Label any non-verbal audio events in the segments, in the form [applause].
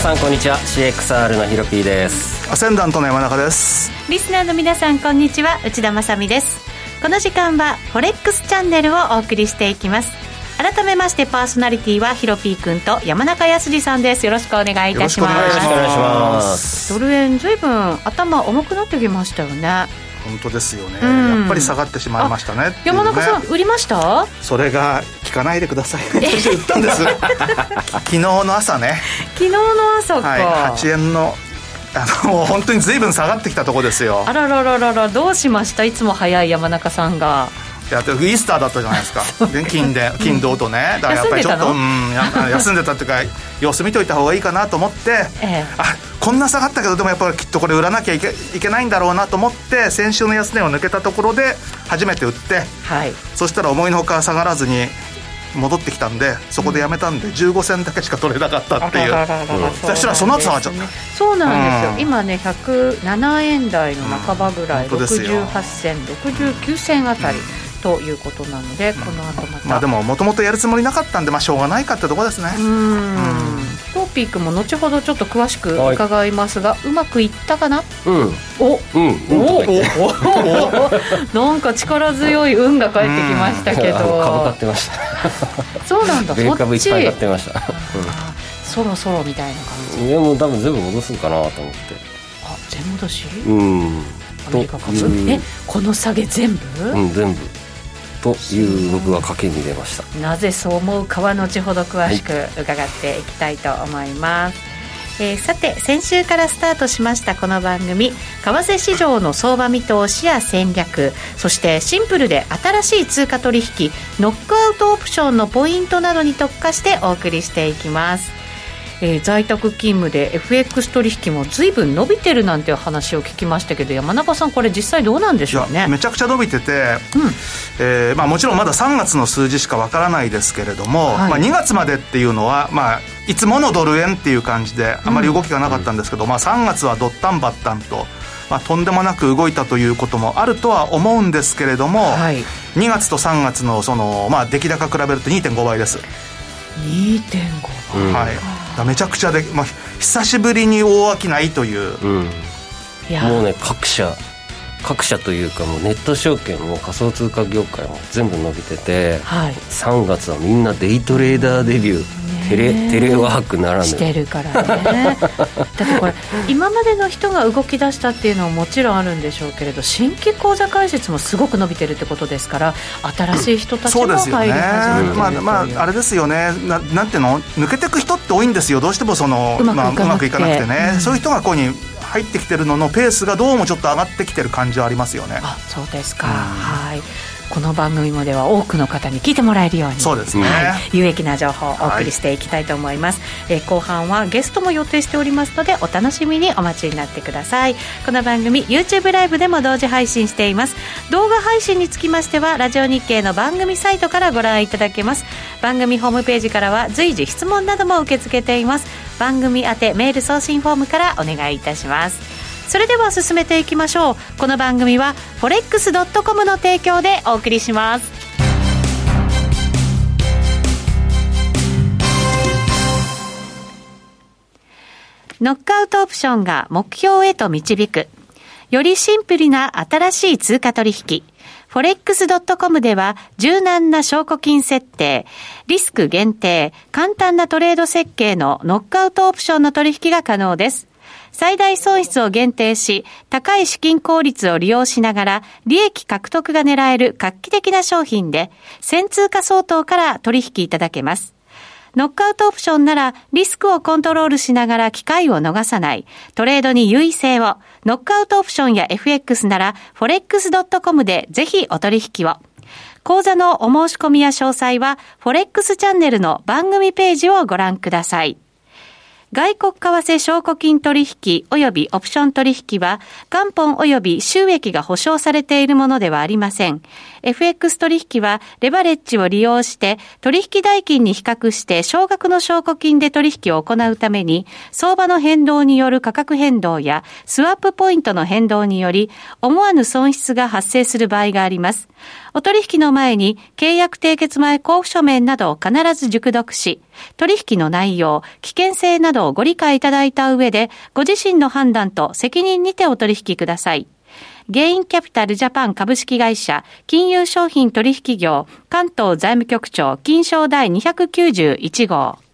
皆さんこんにちは。CXR のヒロピーです。アセンダントの山中です。リスナーの皆さんこんにちは。内田まさです。この時間はフォレックスチャンネルをお送りしていきます。改めましてパーソナリティはヒロピー君と山中康さんです。よろしくお願いいたします。よろしくお願いします。ドル円ずいぶん頭重くなってきましたよね本当ですよね、うん、やっぱり下がってしまいましたね、ね、山中さん売りました？それが聞かないでください私売ったんです。[laughs] 昨日の朝ね。昨日の朝か、はい、8円のあのもう本当に随分下がってきたとこですよ。あらららららどうしました？いつも早い山中さんがいやイースターだったじゃないですか。[laughs] 金で金土とね。だからやっぱりちょっとうん [laughs] 休んでたっていうか様子見といた方がいいかなと思って、ええ、あこんな下がったけどでもやっぱりきっとこれ売らなきゃいけいけないんだろうなと思って先週の安値を抜けたところで初めて売って、はい、そしたら思いのほか下がらずに戻ってきたんでそこでやめたんで、うん、15銭だけしか取れなかったっていう。そしたらその後下がっちゃった。そうなんですよ、うん、今ね107円台の半ばぐらい、うん、68銭69銭あたり、ということなので、この後また。まあでももともとやるつもりなかったんでまあしょうがないかってとこですね。うん。トーピークも後ほどちょっと詳しく伺いますが、はい、うまくいったかな？うん。お、うん、お。お。なんか力強い運が返ってきましたけど。株買ってました。そうなんだ。米株いっぱい買ってました、そろそろみたいな感じ。いやもう多分全部戻すんかなと思って。あ全戻し？うん。アメリカ株？えこの下げ全部？うん全部という僕は賭けに出ました。なぜそう思うかは後ほど詳しく伺っていきたいと思います、はいえー、さて先週からスタートしましたこの番組為替市場の相場見通しや戦略そしてシンプルで新しい通貨取引ノックアウトオプションのポイントなどに特化してお送りしていきます。えー、在宅勤務で FX 取引もずいぶん伸びてるなんて話を聞きましたけど山中さんこれ実際どうなんでしょうね？めちゃくちゃ伸びてて、うん、えー、まあ、もちろんまだ3月の数字しかわからないですけれども、はい、まあ、2月までっていうのは、まあ、いつものドル円っていう感じであまり動きがなかったんですけど、うん、まあ、3月はドッタンバッタンと。まあ、とんでもなく動いたということもあるとは思うんですけれども、はい、2月と3月のその、まあ、出来高比べると2.5倍です。2.5倍、はいめちゃくちゃで、まあ、久しぶりに大商いという、うん、もうね各社各社というかもうネット証券も仮想通貨業界も全部伸びてて、はい、3月はみんなデイトレーダーデビュー。テレテレワークならぬ。してるからね。[laughs] だってこれ今までの人が動き出したっていうのはもちろんあるんでしょうけれど新規口座開設もすごく伸びてるってことですから新しい人たちも入り始めてる、ね、まあ、まあ、あれですよね。ななんていうの？抜けていく人って多いんですよ。どうしてもそのうまくいかなくてね、うん、そういう人がここに入ってきてるののペースがどうもちょっと上がってきてる感じはありますよね。あそうですか、はい。この番組もでは多くの方に聞いてもらえるようにそうですね、はい、有益な情報をお送りしていきたいと思います、はい、えー、後半はゲストも予定しておりますのでお楽しみにお待ちになってください。この番組 YouTube ライブでも同時配信しています。動画配信につきましてはラジオ日経の番組サイトからご覧いただけます。番組ホームページからは随時質問なども受け付けています番組宛てメール送信フォームからお願いいたします。それでは進めていきましょう。この番組は forex.com の提供でお送りします。ノックアウトオプションが目標へと導く。よりシンプルな新しい通貨取引。forex.com では柔軟な証拠金設定、リスク限定、簡単なトレード設計のノックアウトオプションの取引が可能です。最大損失を限定し、高い資金効率を利用しながら、利益獲得が狙える画期的な商品で、1000通貨相当から取引いただけます。ノックアウトオプションならリスクをコントロールしながら機会を逃さない、トレードに優位性を、ノックアウトオプションや FX なら forex.com でぜひお取引を。講座のお申し込みや詳細は forex チャンネルの番組ページをご覧ください。外国為替証拠金取引及びオプション取引は、元本及び収益が保証されているものではありません。FX 取引は、レバレッジを利用して、取引代金に比較して少額の証拠金で取引を行うために、相場の変動による価格変動や、スワップポイントの変動により、思わぬ損失が発生する場合があります。お取引の前に契約締結前交付書面などを必ず熟読し、取引の内容、危険性などをご理解いただいた上で、ご自身の判断と責任にてお取引ください。ゲインキャピタルジャパン株式会社、金融商品取引業、関東財務局長、金賞第291号。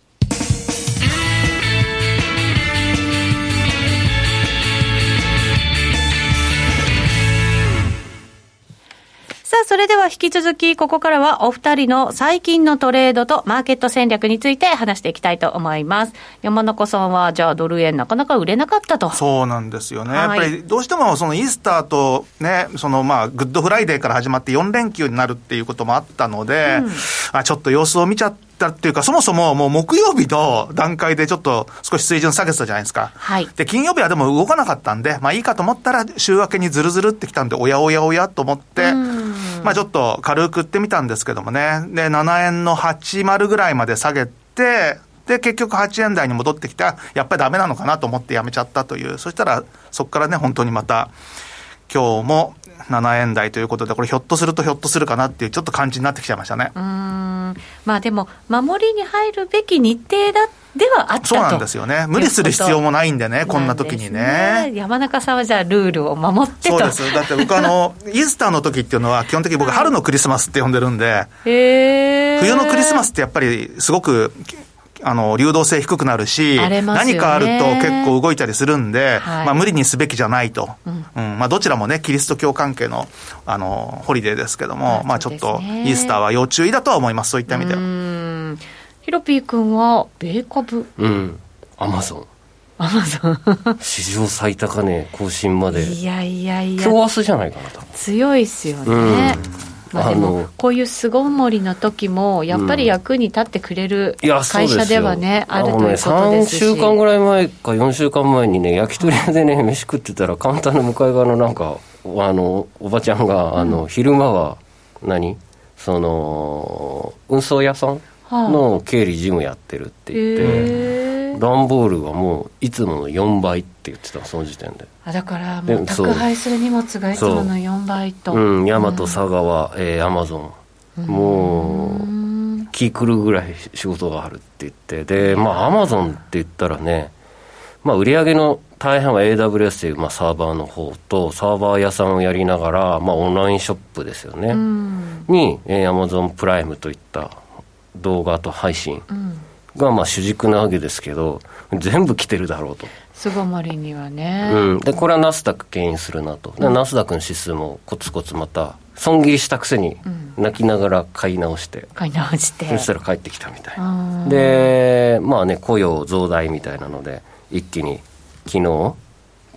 それでは引き続き、ここからはお二人の最近のトレードとマーケット戦略について話していきたいと思います。山中さんは、じゃあドル円なかなか売れなかったと。そうなんですよね。はい、やっぱりどうしてもそのイースターとね、そのまあ、グッドフライデーから始まって4連休になるっていうこともあったので、うん、あちょっと様子を見ちゃって、たっていうか、そもそももう木曜日の段階でちょっと少し水準下げてたじゃないですか。はい。で、金曜日はでも動かなかったんで、まあいいかと思ったら週明けにずるずるってきたんで、おやおやおやと思って、まあちょっと軽く売ってみたんですけどもね。で、7円の80ぐらいまで下げて、で、結局8円台に戻ってきた、やっぱりダメなのかなと思ってやめちゃったという。そしたら、そこからね、本当にまた、今日も7円台ということで、これ、ひょっとするとひょっとするかなっていう、ちょっと感じになってきちゃいましたね。うん。まあ、でも、守りに入るべき日程だではあったそうなんですよね、無理する必要もないんでね、こんな時にね。山中さんはじゃあ、ルールを守ってそうです、だって僕あの、[laughs] イースターの時っていうのは、基本的に僕、春のクリスマスって呼んでるんで、冬のクリスマスってやっぱり、すごくあの、流動性低くなるし、ね、何かあると結構動いたりするんで、はい、まあ無理にすべきじゃないと。うん、うん、まあどちらもね、キリスト教関係の、あの、ホリデーですけども、まあちょっと、イースターは要注意だとは思います、そういった意味では。ヒロピー君は、米株。うん。アマゾン。アマゾン。史上最高値更新まで。いやいやいや。今日明日じゃないかな強いっすよね、まあ、でもこういう巣ごもりの時もやっぱり役に立ってくれる会社ではね、うん、あるということですし、ね、3週間ぐらい前か4週間前にね焼き鳥屋でね [laughs] 飯食ってたらカウンターの向かい側のなんかあのおばちゃんがあの、うん、昼間は何？その運送屋さんの経理事務やってるって言って、段ボールがもういつもの4倍って言ってたその時点で。あだからもう宅配する荷物がいつもの4倍とう。ん大和佐川、うん、えー、アマゾン。もう気狂うぐらい仕事があるって言って。でまあアマゾンって言ったらねまあ売上の大半は AWS という、まあ、サーバーの方とサーバー屋さんをやりながら、まあ、オンラインショップですよね、に、えー、Amazon プライムといった動画と配信、うんがまあ主軸なわけですけど、全部来てるだろうと。巣ごもりにはね。うん。で、これはナスダック牽引するなと。で、ナスダックの指数もコツコツまた、損切りしたくせに、泣きながら買い直して。買い直して。そしたら帰ってきたみたいな。で、まあね、雇用増大みたいなので、一気に昨日、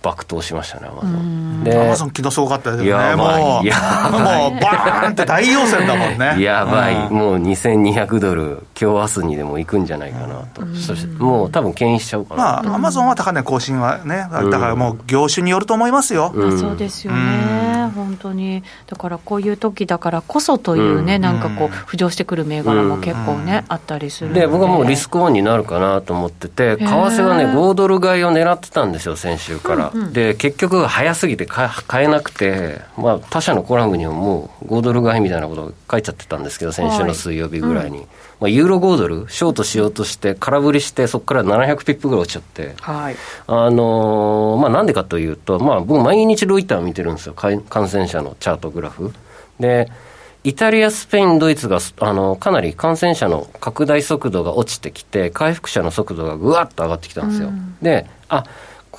爆投しましたね、アマゾン。で、アマゾン昨日すごかったですよね。もう、やばい。もう、バーンって大陽線だもんね。[laughs] やばい。もう2200ドル、今日明日にでも行くんじゃないかなと。そして、もう多分牽引しちゃうかな。まあ、アマゾンは高値更新はね、だからもう業種によると思いますよ。そうですよね。本当に。だからこういう時だからこそというね、なんかこう、浮上してくる銘柄も結構ね、あったりするで、僕はもうリスクオンになるかなと思ってて、為替がね、5ドル買いを狙ってたんですよ、先週から。で、結局早すぎて買えなくて、まあ、他社のコラムにももう5ドル買いみたいなこと書いちゃってたんですけど、先週の水曜日ぐらいに。はいうん、まあ、ユーロ5ドル、ショートしようとして、空振りして、そこから700ピップぐらい落ちちゃって、はい、あのー、まあ、なんでかというと、まあ、僕、毎日ロイター見てるんですよ、感染者のチャートグラフ。で、イタリア、スペイン、ドイツがあのかなり感染者の拡大速度が落ちてきて、回復者の速度がぐわっと上がってきたんですよ。うん、で、あ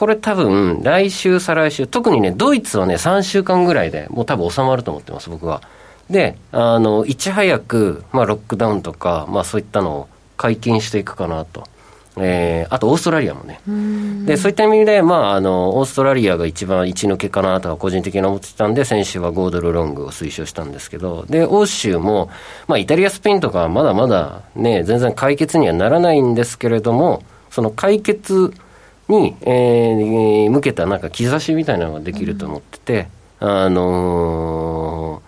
これ多分、来週、再来週、特にね、ドイツはね、3週間ぐらいでもう多分収まると思ってます、僕は。で、あの、いち早く、まあ、ロックダウンとか、まあ、そういったのを解禁していくかなと。えー、あとオーストラリアもね。で、そういった意味で、まあ、あの、オーストラリアが一番一抜けかなとは個人的に思ってたんで、先週は5ドルロングを推奨したんですけど、で、欧州も、まあ、イタリア、スペインとかはまだまだね、全然解決にはならないんですけれども、その解決に、えー、向けたなんか兆しみたいなのができると思ってて、うん、あの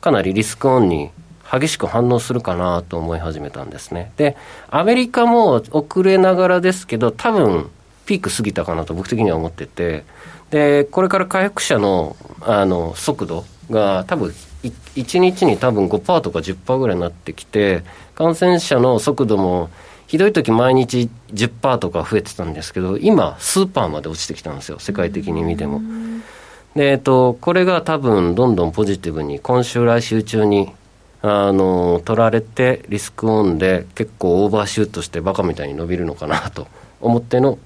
ー、かなりリスクオンに激しく反応するかなと思い始めたんですね。で、アメリカも遅れながらですけど、多分ピーク過ぎたかなと僕的には思ってて、で、これから回復者のあの速度が多分1日に多分5%とか10%ぐらいになってきて、感染者の速度もひどい時毎日10%とか増えてたんですけど、今、数パーまで落ちてきたんですよ、世界的に見ても。で、えっと、これが多分、どんどんポジティブに、今週、来週中に、あの、取られて、リスクオンで、結構オーバーシュートして、バカみたいに伸びるのかなと思っての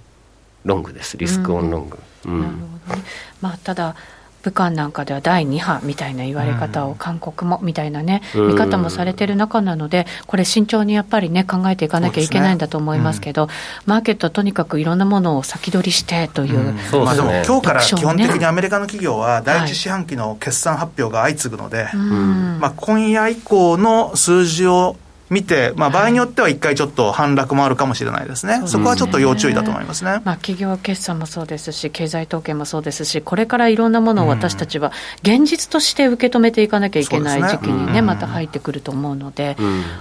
ロングです、リスクオンロング。うん、なるほどね。まあ、ただ、武漢なんかでは第2波みたいな言われ方を韓国もみたいなね、見方もされてる中なので、これ、慎重にやっぱりね、考えていかなきゃいけないんだと思いますけど、マーケットはとにかくいろんなものを先取りしてという、まあ、でも今日から基本的にアメリカの企業は、第一四半期の決算発表が相次ぐので、まあ、今夜以降の数字を見て、まあ、場合によっては一回ちょっと反落もあるかもしれないですね、そこはちょっと要注意だと思いますね、まあ、企業決算もそうですし、経済統計もそうですし、これからいろんなものを私たちは現実として受け止めていかなきゃいけない時期にね、また入ってくると思うので、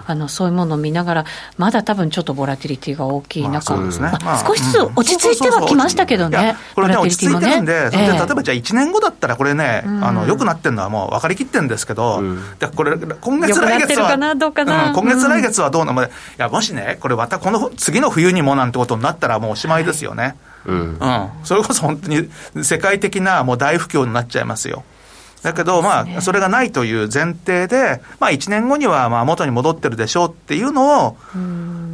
あのそういうものを見ながら、まだ多分ちょっとボラティリティが大きい中、まあ少しずつ落ち着いてはきましたけどね、これね、落ち着いてるんで、例えばじゃあ1年後だったら、これね、あのよくなってるのはもう分かりきってるんですけど、これ、今月来月は、今月来月はどうなの？いや、もしね、これまたこの次の冬にもなんてことになったらもうおしまいですよね。うん、うん。それこそ本当に世界的なもう大不況になっちゃいますよ。だけど、まあ、それがないという前提で、まあ、1年後には、まあ、元に戻ってるでしょうっていうのを、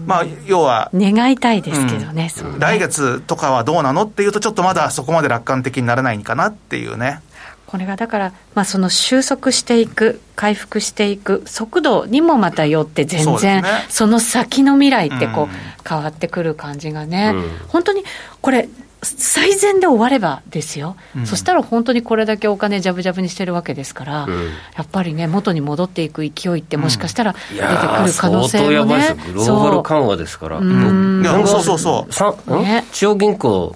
まあ、要は。願いたいですけどね、うん、来月とかはどうなのっていうと、ちょっとまだそこまで楽観的にならないかなっていうね。これがだから、まあ、その収束していく、回復していく速度にもまたよって、全然そ、の先の未来ってこう、変わってくる感じがね、うん、本当にこれ、最善で終わればですよ、うん、そしたら本当にこれだけお金じゃぶじゃぶにしてるわけですから、うん、やっぱりね、元に戻っていく勢いって、もしかしたら出てくる可能性もね、グローバル緩和ですから、そうそうそう、ね、中央銀行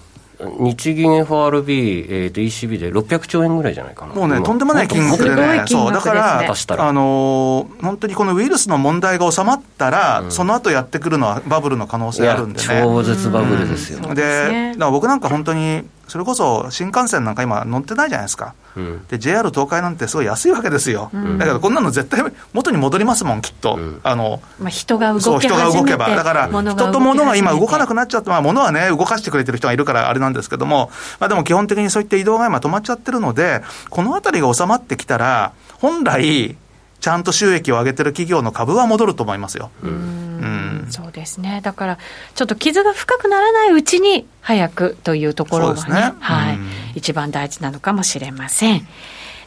日銀 FRB、えー、と ECB で600兆円ぐらいじゃないかな。もうね、とんでもない金額でね、そう、だから、あのー、本当にこのウイルスの問題が収まったら、うん、その後やってくるのはバブルの可能性あるんでね。超絶バブルですよ。うん、で、だから僕なんか本当に、それこそ新幹線なんか今乗ってないじゃないですか。うん、で、JR 東海なんてすごい安いわけですよ。うん、だけどこんなの絶対元に戻りますもん、きっと。うん、あの、まあ、人が動け人が動けば。だから、人と物が今動かなくなっちゃって、まあ物はね、動かしてくれてる人がいるからあれなんですけども、まあでも基本的にそういった移動が今止まっちゃってるので、このあたりが収まってきたら、本来、ちゃんと収益を上げてる企業の株は戻ると思いますよ。うんそうですね。だから、ちょっと傷が深くならないうちに早くというところがね、ねはい、一番大事なのかもしれません。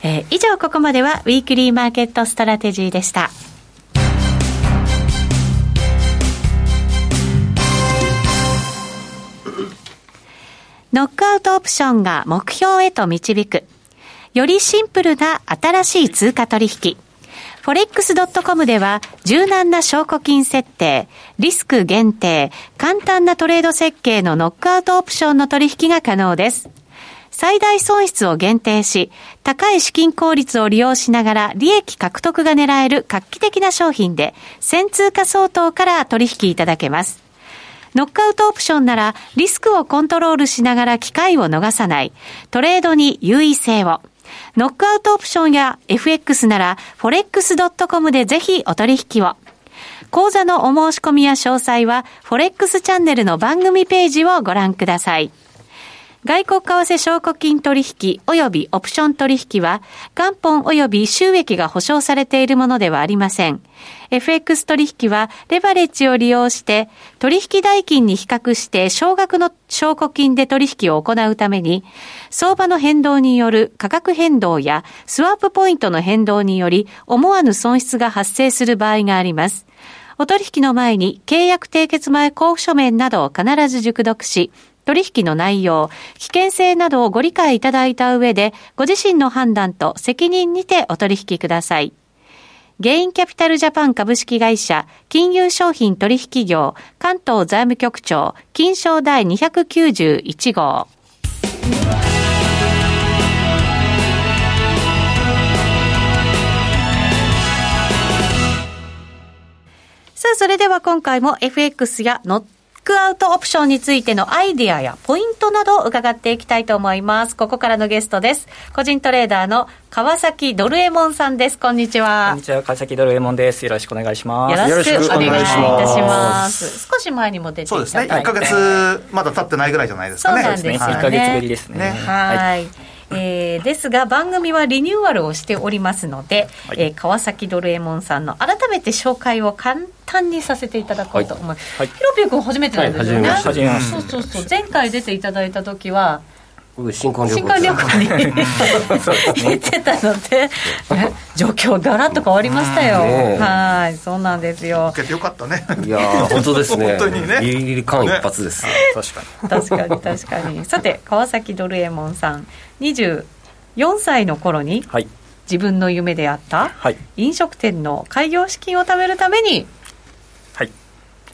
えー、以上、ここまでは、ウィークリーマーケットストラテジーでした。ノックアウトオプションが目標へと導く。よりシンプルな新しい通貨取引。forex.com では柔軟な証拠金設定、リスク限定、簡単なトレード設計のノックアウトオプションの取引が可能です。最大損失を限定し、高い資金効率を利用しながら利益獲得が狙える画期的な商品で、1000通貨相当から取引いただけます。ノックアウトオプションならリスクをコントロールしながら機会を逃さない、トレードに優位性を、ノックアウトオプションや FX なら forex.com でぜひお取引を。講座のお申し込みや詳細は forex チャンネルの番組ページをご覧ください。外国為替証拠金取引及びオプション取引は、元本及び収益が保証されているものではありません。FX 取引は、レバレッジを利用して、取引代金に比較して少額の証拠金で取引を行うために、相場の変動による価格変動やスワップポイントの変動により、思わぬ損失が発生する場合があります。お取引の前に契約締結前交付書面などを必ず熟読し、取引の内容、危険性などをご理解いただいた上で、ご自身の判断と責任にてお取引ください。ゲインキャピタルジャパン株式会社、金融商品取引業、関東財務局長、金賞第291号。さあ、それでは今回も FX やノックアウトオプションについてのアイデアやポイントなどを伺っていきたいと思います。ここからのゲストです。個人トレーダーの川崎ドルエモンさんです。こんにちは。こんにちは、川崎ドルエモンです。よろしくお願いします。よろしくお願いいたします。少し前にも出てそうですね。1か月まだ経ってないぐらいじゃないですかね。そうなんですね。1か月ぶりですね。ねはい。えー、ですが番組はリニューアルをしておりますので、はい、えー、川崎ドルエモンさんの改めて紹介を簡単にさせていただこうと思います、はい、ヒロピー君初めてなんですよね、はい、そうそうそう。前回出ていただいた時は新婚旅行に [laughs] 行ってたので [laughs] 状況ガラッと変わりましたよ、はいそうなんですよ。受けてよかったね。いや本当ですね。[laughs] 本当にね。ギリギリ間一髪です、ね、確かに。確かに確かに。さて川崎ドルエモンさん24歳の頃に、はい、自分の夢であった、はい、飲食店の開業資金を貯めるために、はい、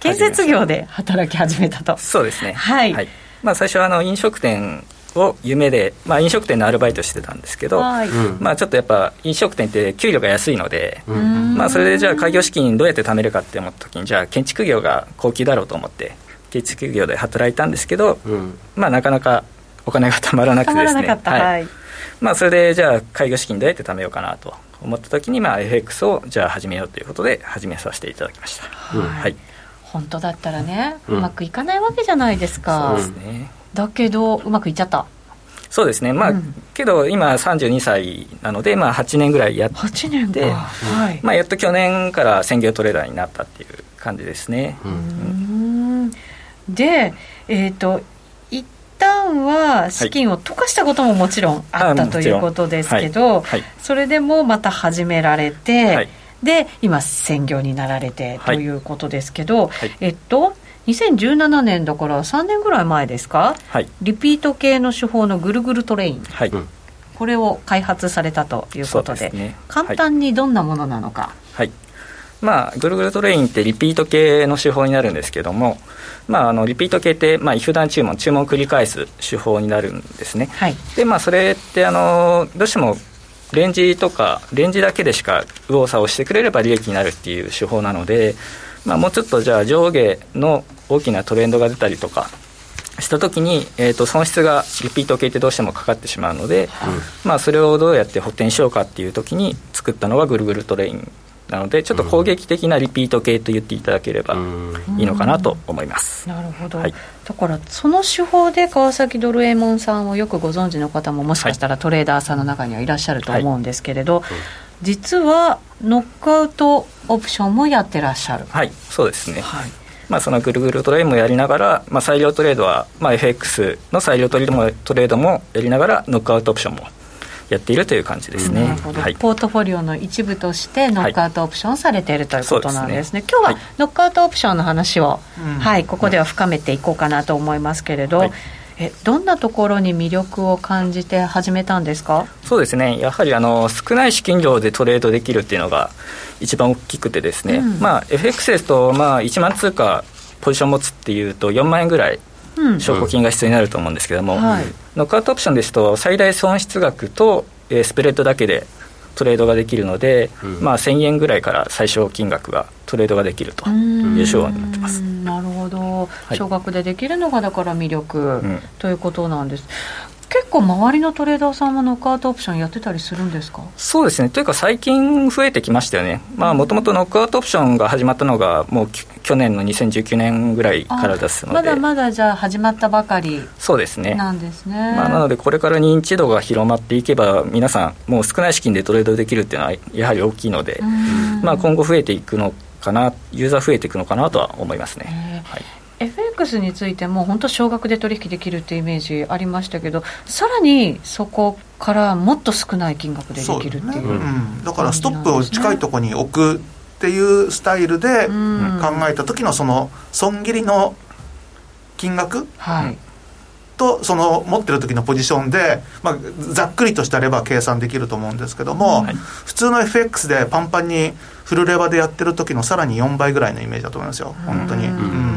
建設業で働き始めたと。そうですね。はい、はい、まあ、最初はあの飲食店を夢で、まあ、飲食店のアルバイトしてたんですけど、はい、まあ、ちょっとやっぱ飲食店って給料が安いので、まあ、それでじゃあ開業資金どうやって貯めるかって思った時にじゃあ建築業が高級だろうと思って建築業で働いたんですけど、うん、まあ、なかなかお金がたまらなくてですね。はい、まあ、それでじゃあ開業資金どうやって貯めようかなと思った時に、まあ、FX をじゃあ始めようということで始めさせていただきました、はい、はい、本当だったらね、うまくいかないわけじゃないですか、そうですね。だけどうまくいっちゃった。そうですね。まあ、うん、けど今32歳なので、まあ、8年ぐらいやって8年はい。まあ、やっと去年から専業トレーダーになったっていう感じですね、うん、でえっ、ー、と一旦は資金を溶かしたことももちろんあった、はい、ということですけど、はい。はい、それでもまた始められて、で今専業になられてということですけど、えっと2017年だから3年ぐらい前ですか、はい、リピート系の手法のぐるぐるトレイン、はい、これを開発されたということで、ね、簡単にどんなものなのか。はいまあ、ぐるぐるトレインってリピート系の手法になるんですけども、まあ、あのリピート系って、まあ、普段注文注文を繰り返す手法になるんですね、はい、でまあそれってあのどうしてもレンジとかレンジだけでしか右往左往してくれれば利益になるっていう手法なのでまあ、もうちょっとじゃあ上下の大きなトレンドが出たりとかしたときに、えー、と損失がリピート系ってどうしてもかかってしまうので、うん、まあ、それをどうやって補填しようかっていうときに作ったのがぐるぐるトレインなのでちょっと攻撃的なリピート系と言っていただければいいのかなと思います、なるほど、はい、だからその手法で川崎ドルエモンさんをよくご存知の方ももしかしたらトレーダーさんの中にはいらっしゃると思うんですけれど、はい。実はノックアウトオプションもやってらっしゃる。はい。そうですね、はい。まあ、そのぐるぐるトレインもやりながら、まあ、裁量トレードは、まあ、FX の裁量トレードもトレードもやりながらノックアウトオプションもやっているという感じですね、うんはい、ポートフォリオの一部としてノックアウトオプションされているということなんですね、はい、すね。今日はノックアウトオプションの話を、はい、ここでは深めていこうかなと思いますけれど、えどんなところに魅力を感じて始めたんですか？そうですね。やはりあの少ない資金量でトレードできるっていうのが一番大きくてですね、うん、まあ、FX ですと、まあ、1万通貨ポジション持つっていうと4万円ぐらい証拠金が必要になると思うんですけども、うんはい、ノックアウトオプションですと最大損失額と、えー、スプレッドだけでトレードができるので、うん、まあ、1000円ぐらいから最小金額がトレードができるという手法になってます。なるほど、少額でできるのがだから魅力、ということなんです。結構周りのトレーダーさんもノックアウトオプションやってたりするんですか？そうですね。というか最近増えてきましたよね。もともとノックアウトオプションが始まったのがもう去年の2019年ぐらいからですので。まだまだじゃあ始まったばかりそうですね。なんですね、まあ、なのでこれから認知度が広まっていけば皆さんもう少ない資金でトレードできるっていうのはやはり大きいので、まあ、今後増えていくのかなユーザー増えていくのかなとは思いますね、はい FX についても本当少額で取引できるっていうイメージありましたけどさらにそこからもっと少ない金額でできるっていう、ねうん、だからストップを近いところに置くっていうスタイルで考えた時のその損切りの金額、はい。とその持ってる時のポジションで、まあ、ざっくりとしたレバー計算できると思うんですけども、はい、普通の FX でパンパンにフルレバーでやってる時のさらに4倍ぐらいのイメージだと思いますよ。本当に。うん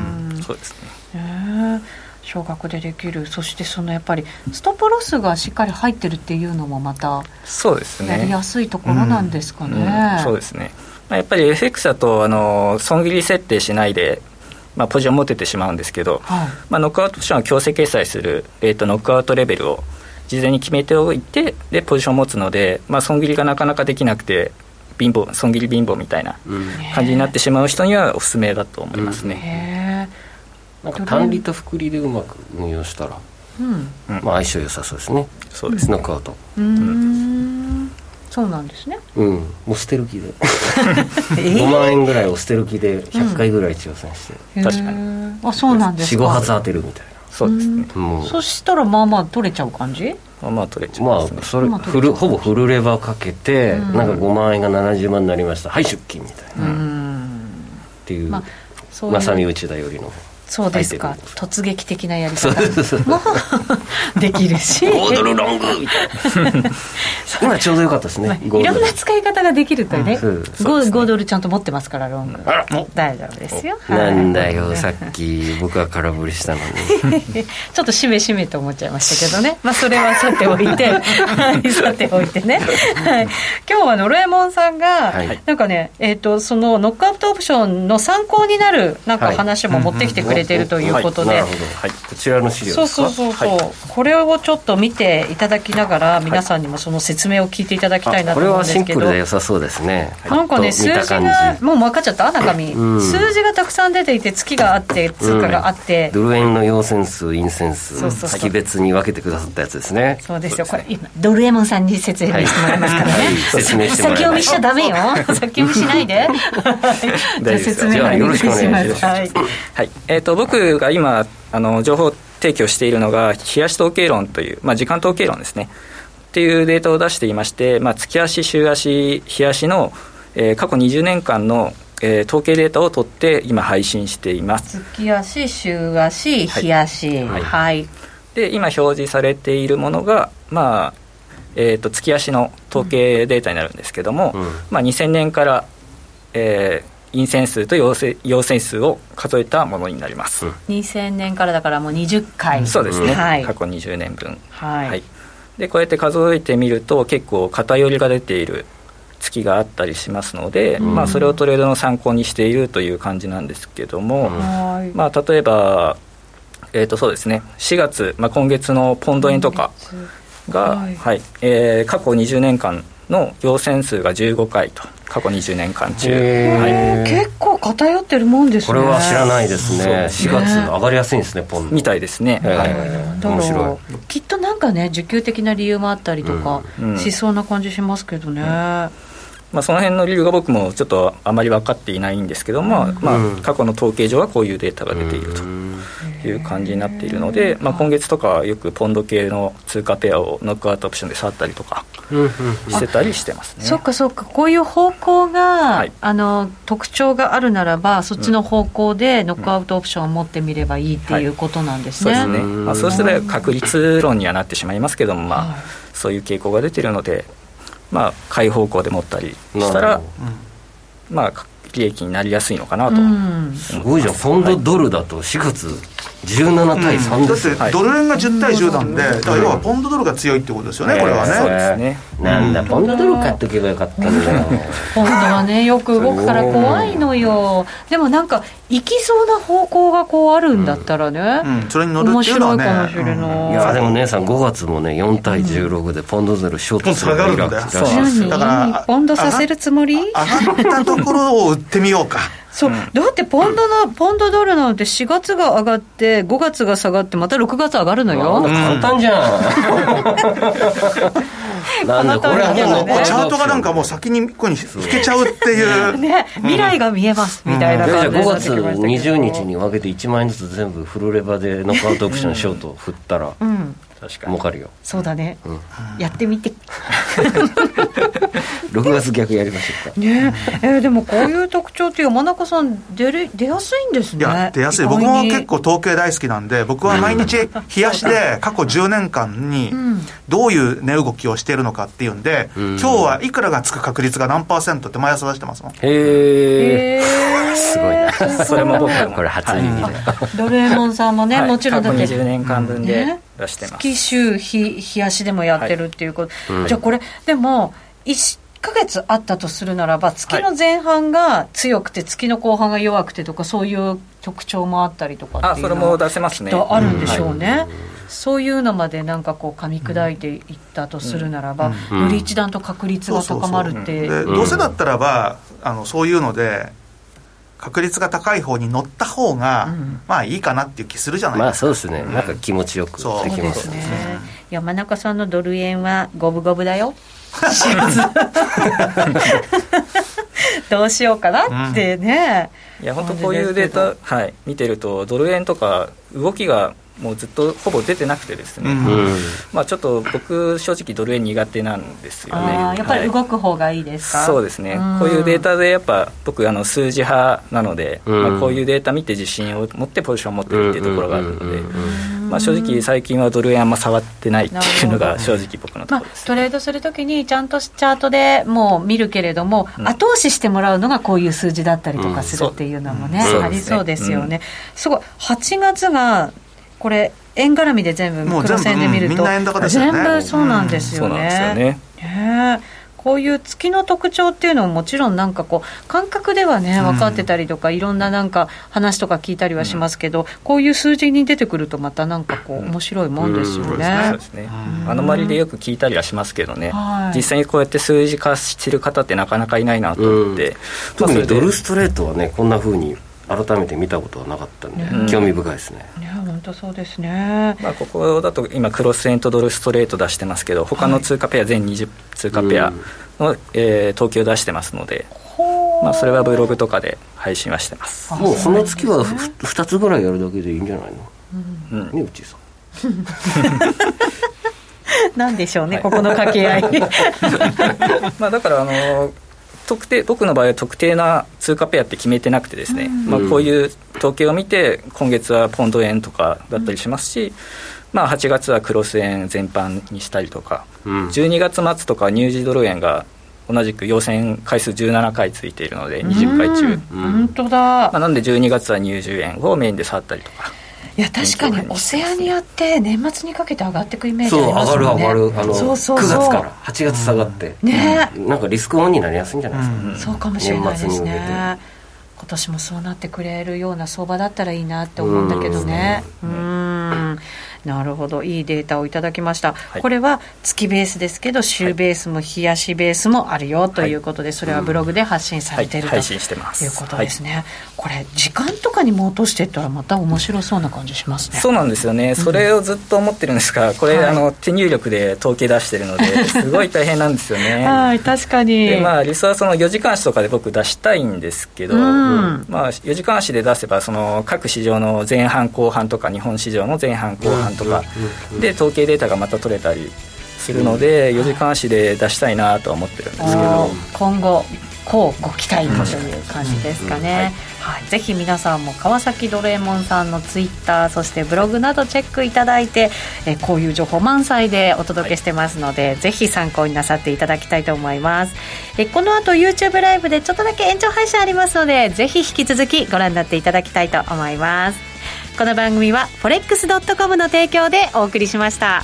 そうですね、えー、少額でできる。そしてそのやっぱりストップロスがしっかり入ってるっていうのもまたそうですね。やりやすいところなんですかね、うんうん、そうですね。やっぱり FX だとあの損切り設定しないでまあ、ポジション持ててしまうんですけど、はい、まあ、ノックアウトオプションは強制決済する、えーと、ノックアウトレベルを事前に決めておいてでポジションを持つので、まあ、損切りがなかなかできなくて貧乏損切り貧乏みたいな感じになってしまう人にはおすすめだと思いますね、うん、なんか単利と複利でうまく運用したら、うん。まあ、相性良さそうですね。そうです。ノックアウト。うん。そうなんですね。うん。もう捨てる気で。[laughs] 5万円ぐらいを捨てる気で100回ぐらい挑戦して、うん、確かに。あそうなんですか。45発当てるみたいな。そうですね。そしたらまあまあ取れちゃう感じ？まあまあ取れちゃう、まあそれフルほぼフルレバーかけて、うん、なんか5万円が70万になりました。はい出金みたいな、うん、っていう、まあ、まさに内田よりのそうですか。突撃的なやり方。も [laughs] できるし。5ドルロング。みたいな今ちょうどよかったですね、まあ、いろんな使い方ができるとね、うん、5, 5ドルちゃんと持ってますからロング。大丈夫ですよ。なんだよさっき僕は空振りしたのに。[laughs] ちょっとしめしめと思っちゃいましたけどね。まあそれはさておいて。[laughs] はいさておいてね、はい、今日はノルエモンさんが、はい、なんかねえっ、ー、とそのノックアウトオプションの参考になるなんか話も持ってきてくれれてるとい。うことで、はい、こちらの資料そうそうそうそう、はい、これをちょっと見ていただきながら皆さんにもその説明を聞いていただきたいなと思うんですけど、これはシンプルで良さそうですね。なんかね数字がもう分かっちゃった？中身、うん、数字がたくさん出ていて月があって通貨があって、うん、ドル円の陽線数陰線数月別に分けてくださったやつですね。そうですよ。これ今ドルエモンさんに説明してもらいますからね、説明して先読みしちゃダメよ。先読みしないで。[laughs] じゃあ説明お願いします。はい、はい、えっ、ー、と僕が今あの情報提供しているのが冷やし統計論という、まあ、時間統計論ですね。っていうデータを出していまして、まあ、月足週足日足の、えー、過去20年間のえー、統計データを取って今配信しています。月足週足日足。はい、はい、で今表示されているものがまあえーと、月足の統計データになるんですけども、うん、まあ、2000年から、えー、陰線数と陽陽線数を数えたものになります、うん、2000年からだからもう20回。そうですね、はい、過去20年分。はい、はい、でこうやって数えてみると結構偏りが出ている月があったりしますので、うん、まあ、それをトレードの参考にしているという感じなんですけども、うん、まあ、例えば、えー、とそうですね。4月、まあ、今月のポンド円とかが、はい。はい、えー、過去20年間の陽線数が15回と過去20年間中、はい、結構偏ってるもんですね。これは知らないですね。4月上がりやすいんですねポンみたいですね、はい、面白い。きっとなんかね需給的な理由もあったりとかしそうな感じしますけどね、うんまあ、その辺の理由が僕もちょっとあまり分かっていないんですけども、うん、まあ、過去の統計上はこういうデータが出ているという感じになっているので、まあ、今月とかはよくポンド系の通貨ペアをノックアウトオプションで触ったりとかしてたりしてますね。そっかそっかこういう方向が、はい、あの特徴があるならばそっちの方向でノックアウトオプションを持ってみればいいっていうことなんですね。はい、そうですね、まあ、そうしたら確率論にはなってしまいますけども、まあ、そういう傾向が出ているのでまあ、買い方向で持ったりしたら、まあ、利益になりやすいのかなと、す。ごいじゃん、ポンドドルだと4月17対3です、うん、だってドル円が10対10なんで、だから要はポンドドルが強いってことですよね、これはね。そうですね。なんだ、ポンドドル買っとけばよかったんだよ。ポンドはね、よく動くから怖いのよ。でもなんか、行きそうな方向がこうあるんだったらね、それに乗るっていうのはね。面白いかもしれない。いや、でも姉さん、5月もね、4対16でポンドドルショートするだから、ポンドさせるつもり？上がったところを売ってみようか。そう、だってポンドの、ポンドドルなんて4月が上がって、5月が下がって、また6月上がるのよ。簡単じゃん。[laughs] なんだこれはもうチャートがなんかもう先にここに引けちゃうっていう。ね未来が見えますみたいな感じで、5月20日に分けて1万円ずつ全部フルレバでノックアウトオプションショート振ったら、うん、儲かるよ。そうだね、うん、やってみて。[laughs] 6月逆やりましょうか。ね。えー、でもこういう特徴って山中さん出る出やすいんですね。いや出やすい。僕も結構統計大好きなんで僕は毎日冷やしで過去10年間にどういう値動きをしているのかっていうんで、うん、今日はいくらがつく確率が何パーセントって毎朝出してますもん。へえすごいな。それも僕これ初耳で、ドルエモンさんもね、はい、もちろんだって。20年間分で出してます、月週日日足でもやってるっていうこと、はい、じゃあこれでも1か月あったとするならば月の前半が強くて月の後半が弱くてとかそういう特徴もあったりとかあそれも出せますね。あるんでしょうね、うん。はい、そういうのまでなんかこう噛み砕いていったとするならば、うん、より一段と確率が高まるってどうせだったらばあのそういうので確率が高い方に乗った方が、うん、まあいいかなっていう気するじゃないですか。まあそうですね。なんか気持ちよくできますね。山中さんのドル円は五分五分だよ。[laughs] どうしようかなってね、うん、いや本当こういうデータ、はい、見てるとドル円とか動きがもうずっとほぼ出てなくてですね、うん、まあ、ちょっと僕正直ドル円苦手なんですよね。やっぱり動く方がいいですか、はい、そうですね、こういうデータでやっぱ僕あの数字派なので、まあ、こういうデータ見て自信を持ってポジションを持ってるっていうところがあるので、まあ、正直最近はドル円あんま触ってないっていうのが正直僕のところです、まあ、トレードするときにちゃんとチャートでもう見るけれども、後押ししてもらうのがこういう数字だったりとかするっていうのもね、ありそうですよね、すごい。8月がこれ円絡みで全部黒線で見ると、うん全部そうなんですよね。ねこういう月の特徴っていうのももちろんなんかこう感覚ではね分かってたりとか、いろんななんか話とか聞いたりはしますけど、こういう数字に出てくるとまたなんかこう面白いもんですよね。そうですね。あの周りでよく聞いたりはしますけどね、実際にこうやって数字化してる方ってなかなかいないなと思って、特にドルストレートはねこんなふうに改めて見たことはなかったんで、うん、興味深いですね。いや本当そうですね。まあここだと今クロスエントドルストレート出してますけど、他の通貨ペア全20通貨ペアの、はい、えー、統計を出してますので、まあそれはブログとかで配信はしてます。もうその月は2つぐらいやるだけでいいんじゃないの？うん、ねうちさん。[laughs] なんでしょうね、はい、ここの掛け合い [laughs] まあだからあの特定僕の場合は特定な通貨ペアって決めてなくてですね、うん、まあ、こういう統計を見て今月はポンド円とかだったりしますし、うん、まあ、8月はクロス円全般にしたりとか、うん、12月末とかニュージードル円が同じく陽線回数17回ついているので20回中、本当だ、まあ、なんで12月は入10円をメインで触ったりとか。いや確かにオセアニアって年末にかけて上がっていくイメージありますもんね。そう上がる上がる。あのそうそうそう。9月から8月下がって、うん、ねなんかリスクオンになりやすいんじゃないですか、うん、そうかもしれないですね。今年もそうなってくれるような相場だったらいいなって思うんだけどね。うんなるほど。いいデータをいただきました、はい、これは月ベースですけど週ベースも日足ベースもあるよということで、それはブログで発信されている、とい。うことですね、これ時間とかにも落としていったらまた面白そうな感じしますね。そうなんですよね。それをずっと思ってるんですがこれ、あの手入力で統計出してるのですごい大変なんですよね。[laughs] はい確かに。でまあ理想はその4時間足とかで僕出したいんですけど、うん、まあ4時間足で出せばその各市場の前半後半とか日本市場の前半後半とか、で統計データがまた取れたりするので、4時間足で出したいなとは思ってるんですけど。今後こうご期待という感じですかね、はい、ぜひ皆さんも川崎ドレーモンさんのツイッターそしてブログなどチェックいただいてえこういう情報満載でお届けしてますので、はい、ぜひ参考になさっていただきたいと思います。えこの後 YouTube ライブでちょっとだけ延長配信ありますのでぜひ引き続きご覧になっていただきたいと思いますこの番組は forex.com の提供でお送りしました。